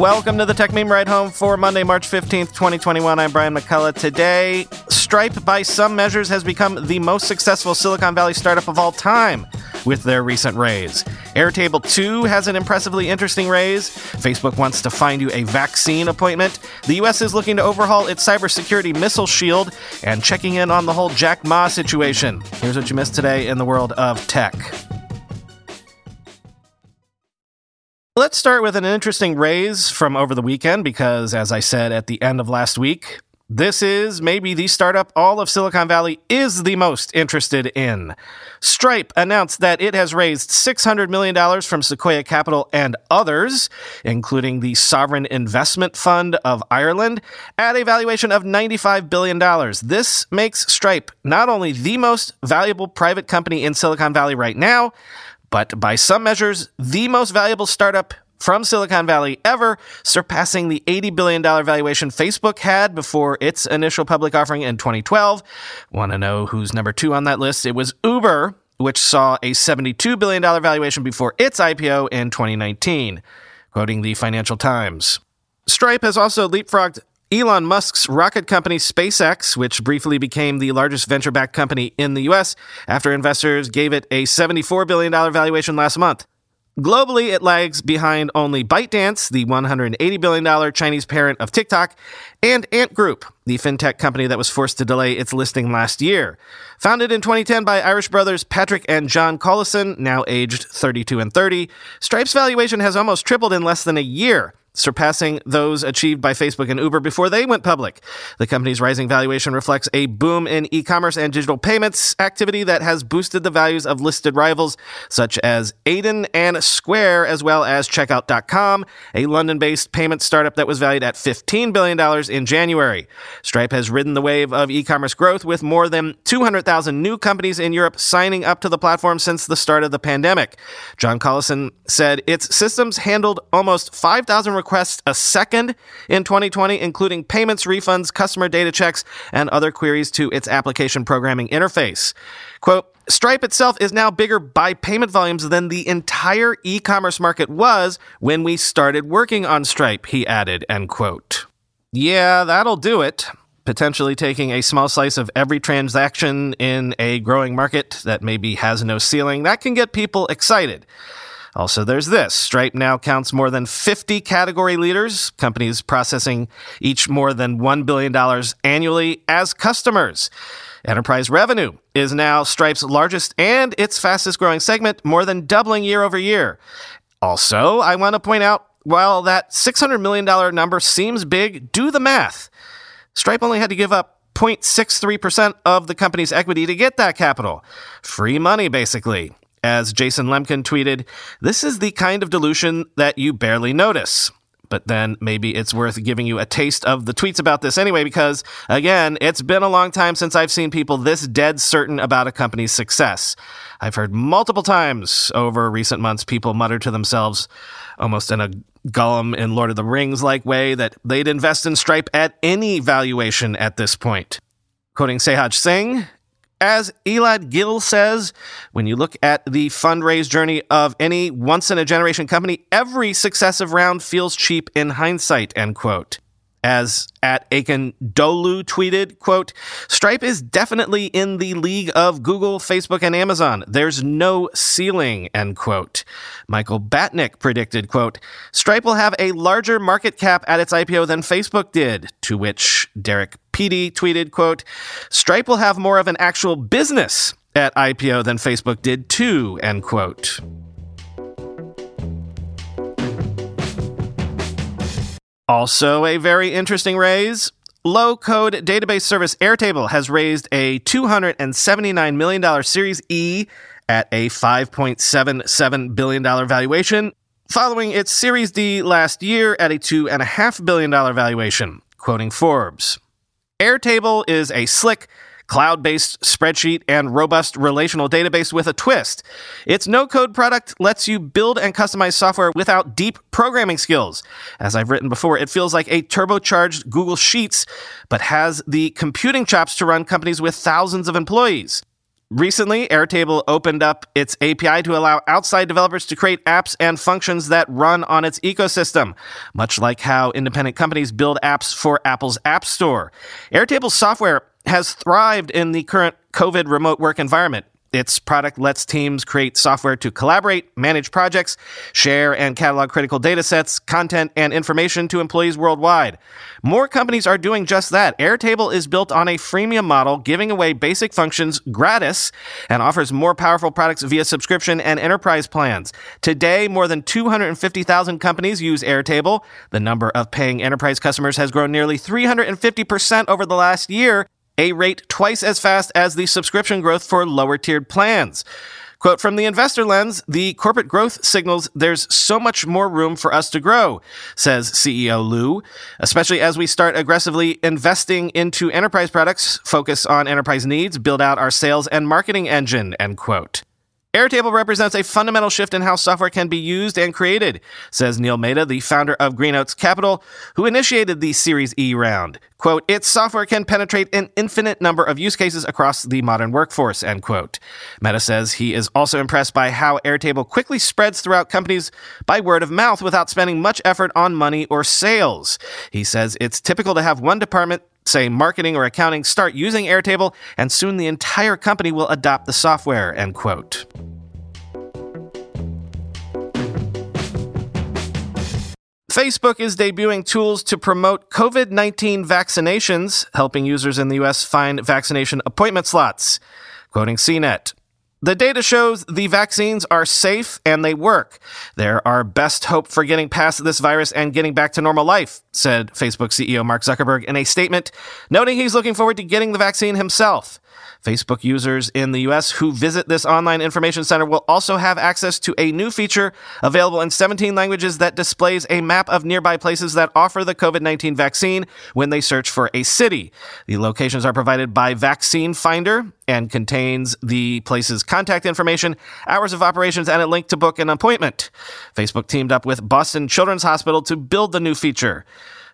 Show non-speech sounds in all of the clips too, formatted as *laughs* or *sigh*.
Welcome to the Techmeme Ride Home for Monday, March 15th, 2021. I'm Brian McCullough. Today, Stripe, by some measures, has become the most successful Silicon Valley startup of all time with their recent raise. Airtable too has an impressively interesting raise. Facebook wants to find you a vaccine appointment. The US is looking to overhaul its cybersecurity missile shield and checking in on the whole Jack Ma situation. Here's what you missed today in the world of tech. Let's start with an interesting raise from over the weekend because, as I said at the end of last week, this is maybe the startup all of Silicon Valley is the most interested in. Stripe announced that it has raised $600 million from Sequoia Capital and others, including the Sovereign Investment Fund of Ireland, at a valuation of $95 billion. This makes Stripe not only the most valuable private company in Silicon Valley right now, but by some measures, the most valuable startup from Silicon Valley ever, surpassing the $80 billion valuation Facebook had before its initial public offering in 2012. Want to know who's number two on that list? It was Uber, which saw a $72 billion valuation before its IPO in 2019, quoting the Financial Times. Stripe has also leapfrogged Elon Musk's rocket company SpaceX, which briefly became the largest venture backed company in the US after investors gave it a $74 billion valuation last month. Globally, it lags behind only ByteDance, the $180 billion Chinese parent of TikTok, and Ant Group, the fintech company that was forced to delay its listing last year. Founded in 2010 by Irish brothers Patrick and John Collison, now aged 32 and 30, Stripe's valuation has almost tripled in less than a year surpassing those achieved by Facebook and Uber before they went public. The company's rising valuation reflects a boom in e-commerce and digital payments activity that has boosted the values of listed rivals such as Adyen and Square, as well as Checkout.com, a London-based payment startup that was valued at $15 billion in January. Stripe has ridden the wave of e-commerce growth with more than 200,000 new companies in Europe signing up to the platform since the start of the pandemic. John Collison said its systems handled almost 5,000 requests a second in 2020, including payments, refunds, customer data checks, and other queries to its application programming interface. Quote, Stripe itself is now bigger by payment volumes than the entire e-commerce market was when we started working on Stripe, he added, end quote. Yeah, that'll do it. Potentially taking a small slice of every transaction in a growing market that maybe has no ceiling, that can get people excited. Also, there's this. Stripe now counts more than 50 category leaders, companies processing each more than $1 billion annually as customers. Enterprise revenue is now Stripe's largest and its fastest growing segment, more than doubling year over year. Also, I want to point out while that $600 million number seems big, do the math. Stripe only had to give up 0.63% of the company's equity to get that capital. Free money, basically. As Jason Lemkin tweeted, this is the kind of dilution that you barely notice. But then maybe it's worth giving you a taste of the tweets about this anyway, because again, it's been a long time since I've seen people this dead certain about a company's success. I've heard multiple times over recent months people mutter to themselves, almost in a Gollum in Lord of the Rings like way, that they'd invest in Stripe at any valuation at this point. Quoting Sehaj Singh, as Elad Gil says, when you look at the fundraise journey of any once in a generation company, every successive round feels cheap in hindsight, end quote as at Aiken Dolu tweeted, quote, Stripe is definitely in the league of Google, Facebook, and Amazon. There's no ceiling, end quote. Michael Batnick predicted, quote, Stripe will have a larger market cap at its IPO than Facebook did, to which Derek Peedy tweeted, quote, Stripe will have more of an actual business at IPO than Facebook did too, end quote. Also, a very interesting raise. Low code database service Airtable has raised a $279 million Series E at a $5.77 billion valuation, following its Series D last year at a $2.5 billion valuation, quoting Forbes. Airtable is a slick, cloud based spreadsheet, and robust relational database with a twist. Its no code product lets you build and customize software without deep programming skills. As I've written before, it feels like a turbocharged Google Sheets, but has the computing chops to run companies with thousands of employees. Recently, Airtable opened up its API to allow outside developers to create apps and functions that run on its ecosystem, much like how independent companies build apps for Apple's App Store. Airtable's software has thrived in the current COVID remote work environment. Its product lets teams create software to collaborate, manage projects, share and catalog critical data sets, content, and information to employees worldwide. More companies are doing just that. Airtable is built on a freemium model, giving away basic functions gratis and offers more powerful products via subscription and enterprise plans. Today, more than 250,000 companies use Airtable. The number of paying enterprise customers has grown nearly 350% over the last year a rate twice as fast as the subscription growth for lower tiered plans. Quote from the investor lens, the corporate growth signals there's so much more room for us to grow, says CEO Liu, especially as we start aggressively investing into enterprise products, focus on enterprise needs, build out our sales and marketing engine, end quote. Airtable represents a fundamental shift in how software can be used and created, says Neil Mehta, the founder of Greenoaks Capital, who initiated the Series E round. Quote, its software can penetrate an infinite number of use cases across the modern workforce, end quote. Mehta says he is also impressed by how Airtable quickly spreads throughout companies by word of mouth without spending much effort on money or sales. He says it's typical to have one department say marketing or accounting, start using Airtable, and soon the entire company will adopt the software, end quote. Facebook is debuting tools to promote COVID 19 vaccinations, helping users in the US find vaccination appointment slots. Quoting CNET. The data shows the vaccines are safe and they work. They're our best hope for getting past this virus and getting back to normal life, said Facebook CEO Mark Zuckerberg in a statement, noting he's looking forward to getting the vaccine himself. Facebook users in the US who visit this online information center will also have access to a new feature available in 17 languages that displays a map of nearby places that offer the COVID 19 vaccine when they search for a city. The locations are provided by Vaccine Finder and contains the place's contact information, hours of operations, and a link to book an appointment. Facebook teamed up with Boston Children's Hospital to build the new feature.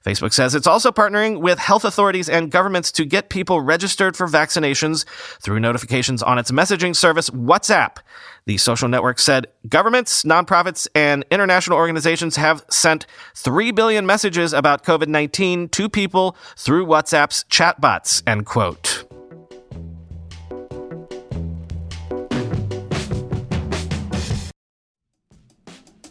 Facebook says it's also partnering with health authorities and governments to get people registered for vaccinations through notifications on its messaging service, WhatsApp. The social network said governments, nonprofits, and international organizations have sent 3 billion messages about COVID 19 to people through WhatsApp's chatbots, end quote.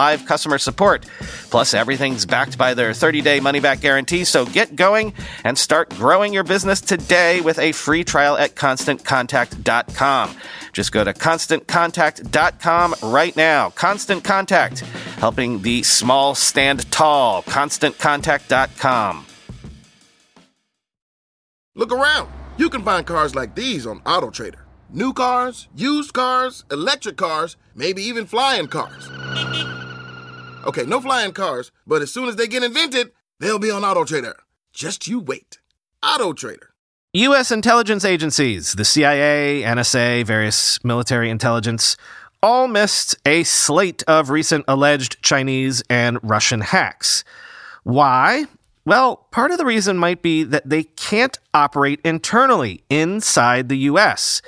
live customer support. Plus, everything's backed by their 30 day money back guarantee, so get going and start growing your business today with a free trial at constantcontact.com. Just go to constantcontact.com right now. Constant Contact, helping the small stand tall. ConstantContact.com. Look around. You can find cars like these on AutoTrader. New cars, used cars, electric cars, maybe even flying cars. Okay, no flying cars, but as soon as they get invented, they'll be on AutoTrader. Just you wait. AutoTrader. U.S. intelligence agencies, the CIA, NSA, various military intelligence, all missed a slate of recent alleged Chinese and Russian hacks. Why? Well, part of the reason might be that they can't operate internally inside the U.S.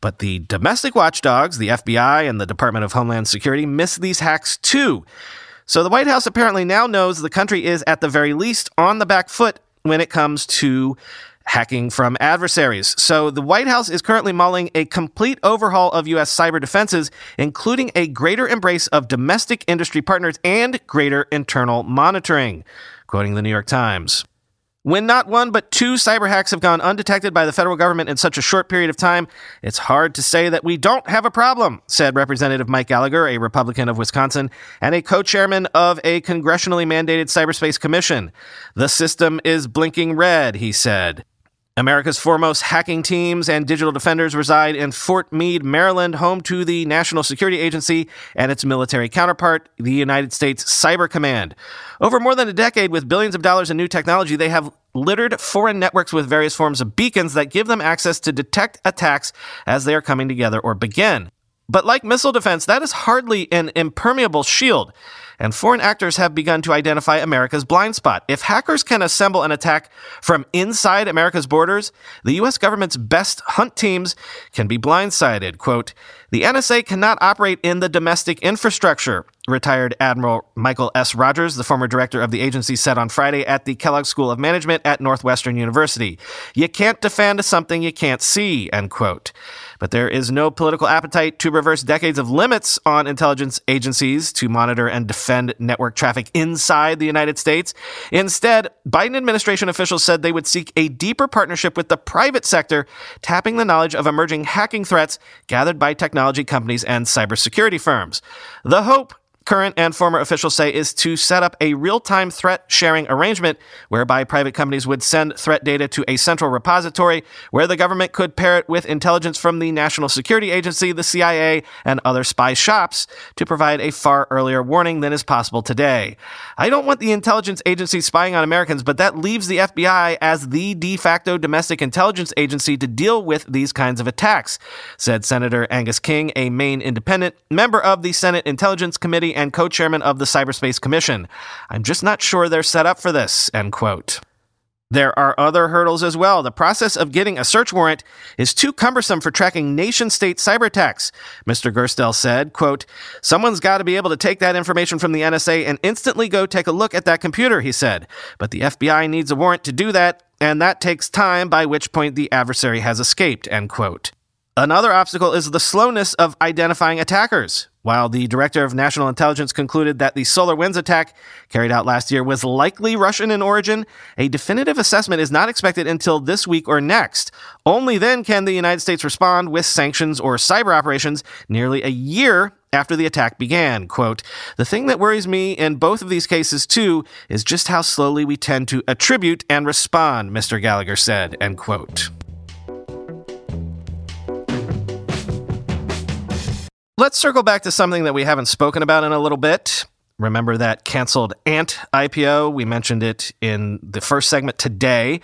But the domestic watchdogs, the FBI and the Department of Homeland Security, miss these hacks too. So the White House apparently now knows the country is at the very least on the back foot when it comes to hacking from adversaries. So the White House is currently mulling a complete overhaul of U.S. cyber defenses, including a greater embrace of domestic industry partners and greater internal monitoring. Quoting the New York Times. When not one but two cyber hacks have gone undetected by the federal government in such a short period of time, it's hard to say that we don't have a problem, said Representative Mike Gallagher, a Republican of Wisconsin and a co chairman of a congressionally mandated cyberspace commission. The system is blinking red, he said. America's foremost hacking teams and digital defenders reside in Fort Meade, Maryland, home to the National Security Agency and its military counterpart, the United States Cyber Command. Over more than a decade, with billions of dollars in new technology, they have littered foreign networks with various forms of beacons that give them access to detect attacks as they are coming together or begin. But like missile defense, that is hardly an impermeable shield and foreign actors have begun to identify America's blind spot. If hackers can assemble an attack from inside America's borders, the U.S. government's best hunt teams can be blindsided. Quote, the NSA cannot operate in the domestic infrastructure, retired Admiral Michael S. Rogers, the former director of the agency, said on Friday at the Kellogg School of Management at Northwestern University. You can't defend something you can't see, end quote. But there is no political appetite to reverse decades of limits on intelligence agencies to monitor and defend network traffic inside the United States. Instead, Biden administration officials said they would seek a deeper partnership with the private sector, tapping the knowledge of emerging hacking threats gathered by technology companies and cybersecurity firms. The hope current and former officials say is to set up a real time threat sharing arrangement whereby private companies would send threat data to a central repository where the government could pair it with intelligence from the National Security Agency, the CIA, and other spy shops to provide a far earlier warning than is possible today. I don't want the intelligence agency spying on Americans, but that leaves the FBI as the de facto domestic intelligence agency to deal with these kinds of attacks, said Senator Angus King, a Maine independent, member of the Senate Intelligence Committee and co chairman of the Cyberspace Commission. I'm just not sure they're set up for this, end quote. There are other hurdles as well. The process of getting a search warrant is too cumbersome for tracking nation state cyber attacks, Mr. Gerstell said. Quote, Someone's got to be able to take that information from the NSA and instantly go take a look at that computer, he said. But the FBI needs a warrant to do that, and that takes time, by which point the adversary has escaped, end quote. Another obstacle is the slowness of identifying attackers. While the director of national intelligence concluded that the SolarWinds attack carried out last year was likely Russian in origin, a definitive assessment is not expected until this week or next. Only then can the United States respond with sanctions or cyber operations nearly a year after the attack began. Quote, the thing that worries me in both of these cases too is just how slowly we tend to attribute and respond, Mr. Gallagher said, end quote. Let's circle back to something that we haven't spoken about in a little bit. Remember that canceled Ant IPO? We mentioned it in the first segment today.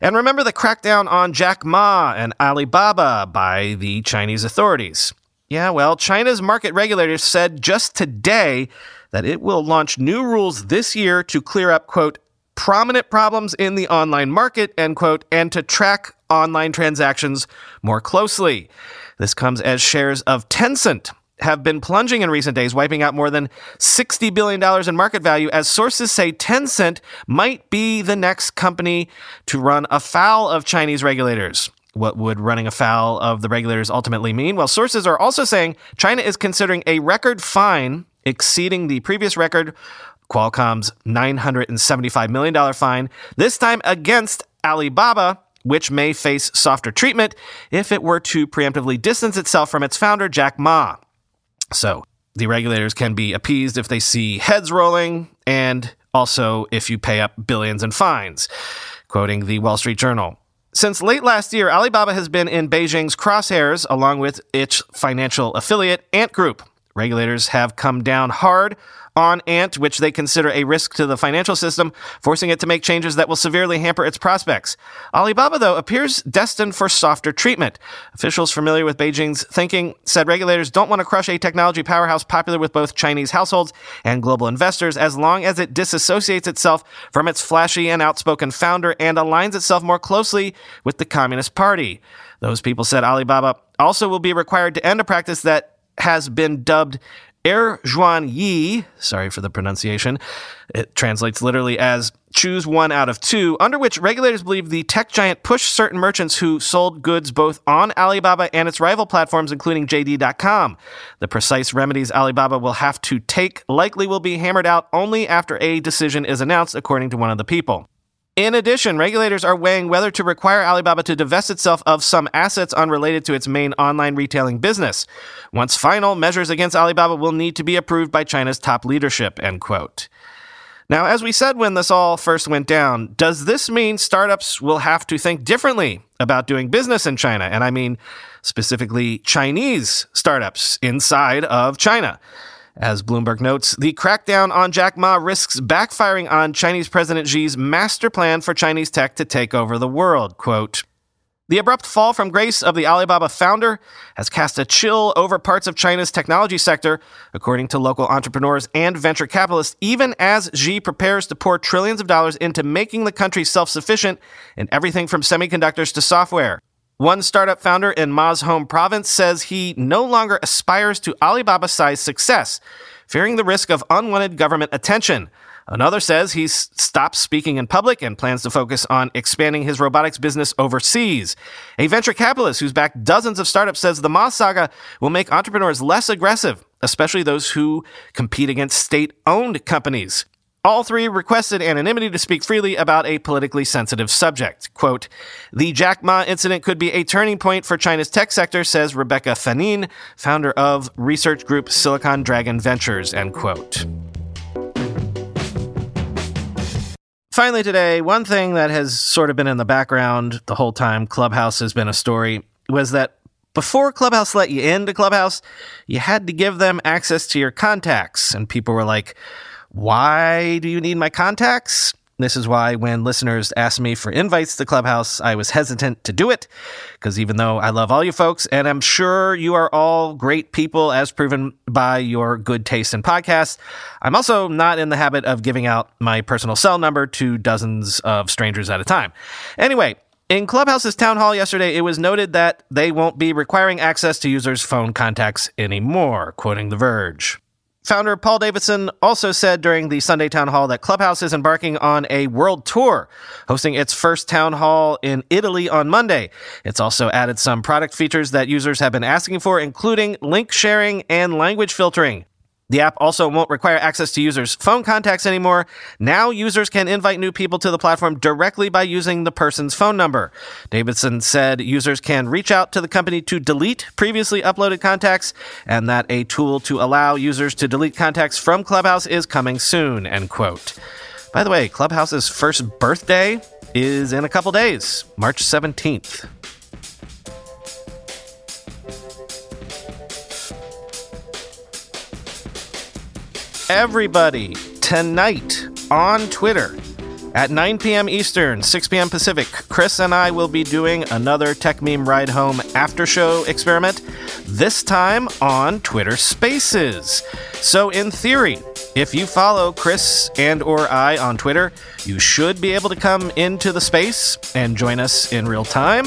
And remember the crackdown on Jack Ma and Alibaba by the Chinese authorities. Yeah, well, China's market regulators said just today that it will launch new rules this year to clear up, quote, prominent problems in the online market, end quote, and to track online transactions more closely. This comes as shares of Tencent have been plunging in recent days, wiping out more than $60 billion in market value, as sources say Tencent might be the next company to run afoul of Chinese regulators. What would running afoul of the regulators ultimately mean? Well, sources are also saying China is considering a record fine exceeding the previous record, Qualcomm's $975 million fine, this time against Alibaba, which may face softer treatment if it were to preemptively distance itself from its founder, Jack Ma. So the regulators can be appeased if they see heads rolling and also if you pay up billions in fines. Quoting the Wall Street Journal. Since late last year, Alibaba has been in Beijing's crosshairs along with its financial affiliate, Ant Group. Regulators have come down hard on Ant, which they consider a risk to the financial system, forcing it to make changes that will severely hamper its prospects. Alibaba, though, appears destined for softer treatment. Officials familiar with Beijing's thinking said regulators don't want to crush a technology powerhouse popular with both Chinese households and global investors as long as it disassociates itself from its flashy and outspoken founder and aligns itself more closely with the Communist Party. Those people said Alibaba also will be required to end a practice that has been dubbed Er Zhuan Yi, sorry for the pronunciation, it translates literally as choose one out of two, under which regulators believe the tech giant pushed certain merchants who sold goods both on Alibaba and its rival platforms, including JD.com. The precise remedies Alibaba will have to take likely will be hammered out only after a decision is announced, according to one of the people. In addition, regulators are weighing whether to require Alibaba to divest itself of some assets unrelated to its main online retailing business. Once final, measures against Alibaba will need to be approved by China's top leadership, end quote. Now, as we said when this all first went down, does this mean startups will have to think differently about doing business in China? And I mean specifically Chinese startups inside of China. As Bloomberg notes, the crackdown on Jack Ma risks backfiring on Chinese President Xi's master plan for Chinese tech to take over the world. Quote, the abrupt fall from grace of the Alibaba founder has cast a chill over parts of China's technology sector, according to local entrepreneurs and venture capitalists, even as Xi prepares to pour trillions of dollars into making the country self sufficient in everything from semiconductors to software. One startup founder in Ma's home province says he no longer aspires to Alibaba sized success, fearing the risk of unwanted government attention. Another says he's stopped speaking in public and plans to focus on expanding his robotics business overseas. A venture capitalist who's backed dozens of startups says the Ma saga will make entrepreneurs less aggressive, especially those who compete against state owned companies. All three requested anonymity to speak freely about a politically sensitive subject. Quote, the Jack Ma incident could be a turning point for China's tech sector, says Rebecca Fannin, founder of research group Silicon Dragon Ventures, end quote. Finally, today, one thing that has sort of been in the background the whole time Clubhouse has been a story was that before Clubhouse let you into Clubhouse, you had to give them access to your contacts. And people were like, why do you need my contacts? This is why when listeners ask me for invites to Clubhouse, I was hesitant to do it. Because even though I love all you folks, and I'm sure you are all great people as proven by your good taste in podcasts, I'm also not in the habit of giving out my personal cell number to dozens of strangers at a time. Anyway, in Clubhouse's town hall yesterday, it was noted that they won't be requiring access to users' phone contacts anymore, quoting The Verge. Founder Paul Davison also said during the Sunday town hall that Clubhouse is embarking on a world tour, hosting its first town hall in Italy on Monday. It's also added some product features that users have been asking for, including link sharing and language filtering. The app also won't require access to users' phone contacts anymore. Now users can invite new people to the platform directly by using the person's phone number. Davison said users can reach out to the company to delete previously uploaded contacts and that a tool to allow users to delete contacts from Clubhouse is coming soon, end quote. By the way, Clubhouse's first birthday is in a couple days, March 17th. Everybody, tonight on Twitter, At 9 p.m. Eastern, 6 p.m. Pacific, Chris and I will be doing another Techmeme Ride Home after show experiment, this time on Twitter Spaces. So, in theory, if you follow Chris and or I on Twitter, you should be able to come into the space and join us in real time.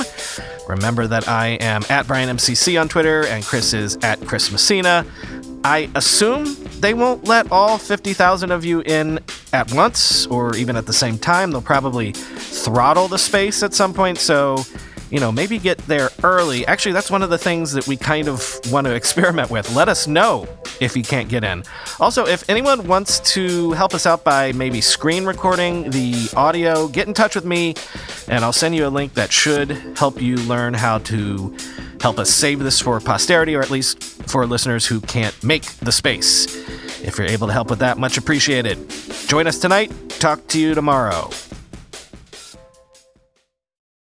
Remember that I am at Brian MCC on Twitter and Chris is at Chris Messina. I assume they won't let all 50,000 of you in at once or even at the same time. They'll probably throttle the space at some point, so you know, maybe get there early. Actually, that's one of the things that we kind of want to *laughs* experiment with. Let us know if you can't get in. Also, if anyone wants to help us out by maybe screen recording the audio, get in touch with me and I'll send you a link that should help you learn how to help us save this for posterity or at least for listeners who can't make the space. If you're able to help with that, much appreciated. Join us tonight. Talk to you tomorrow.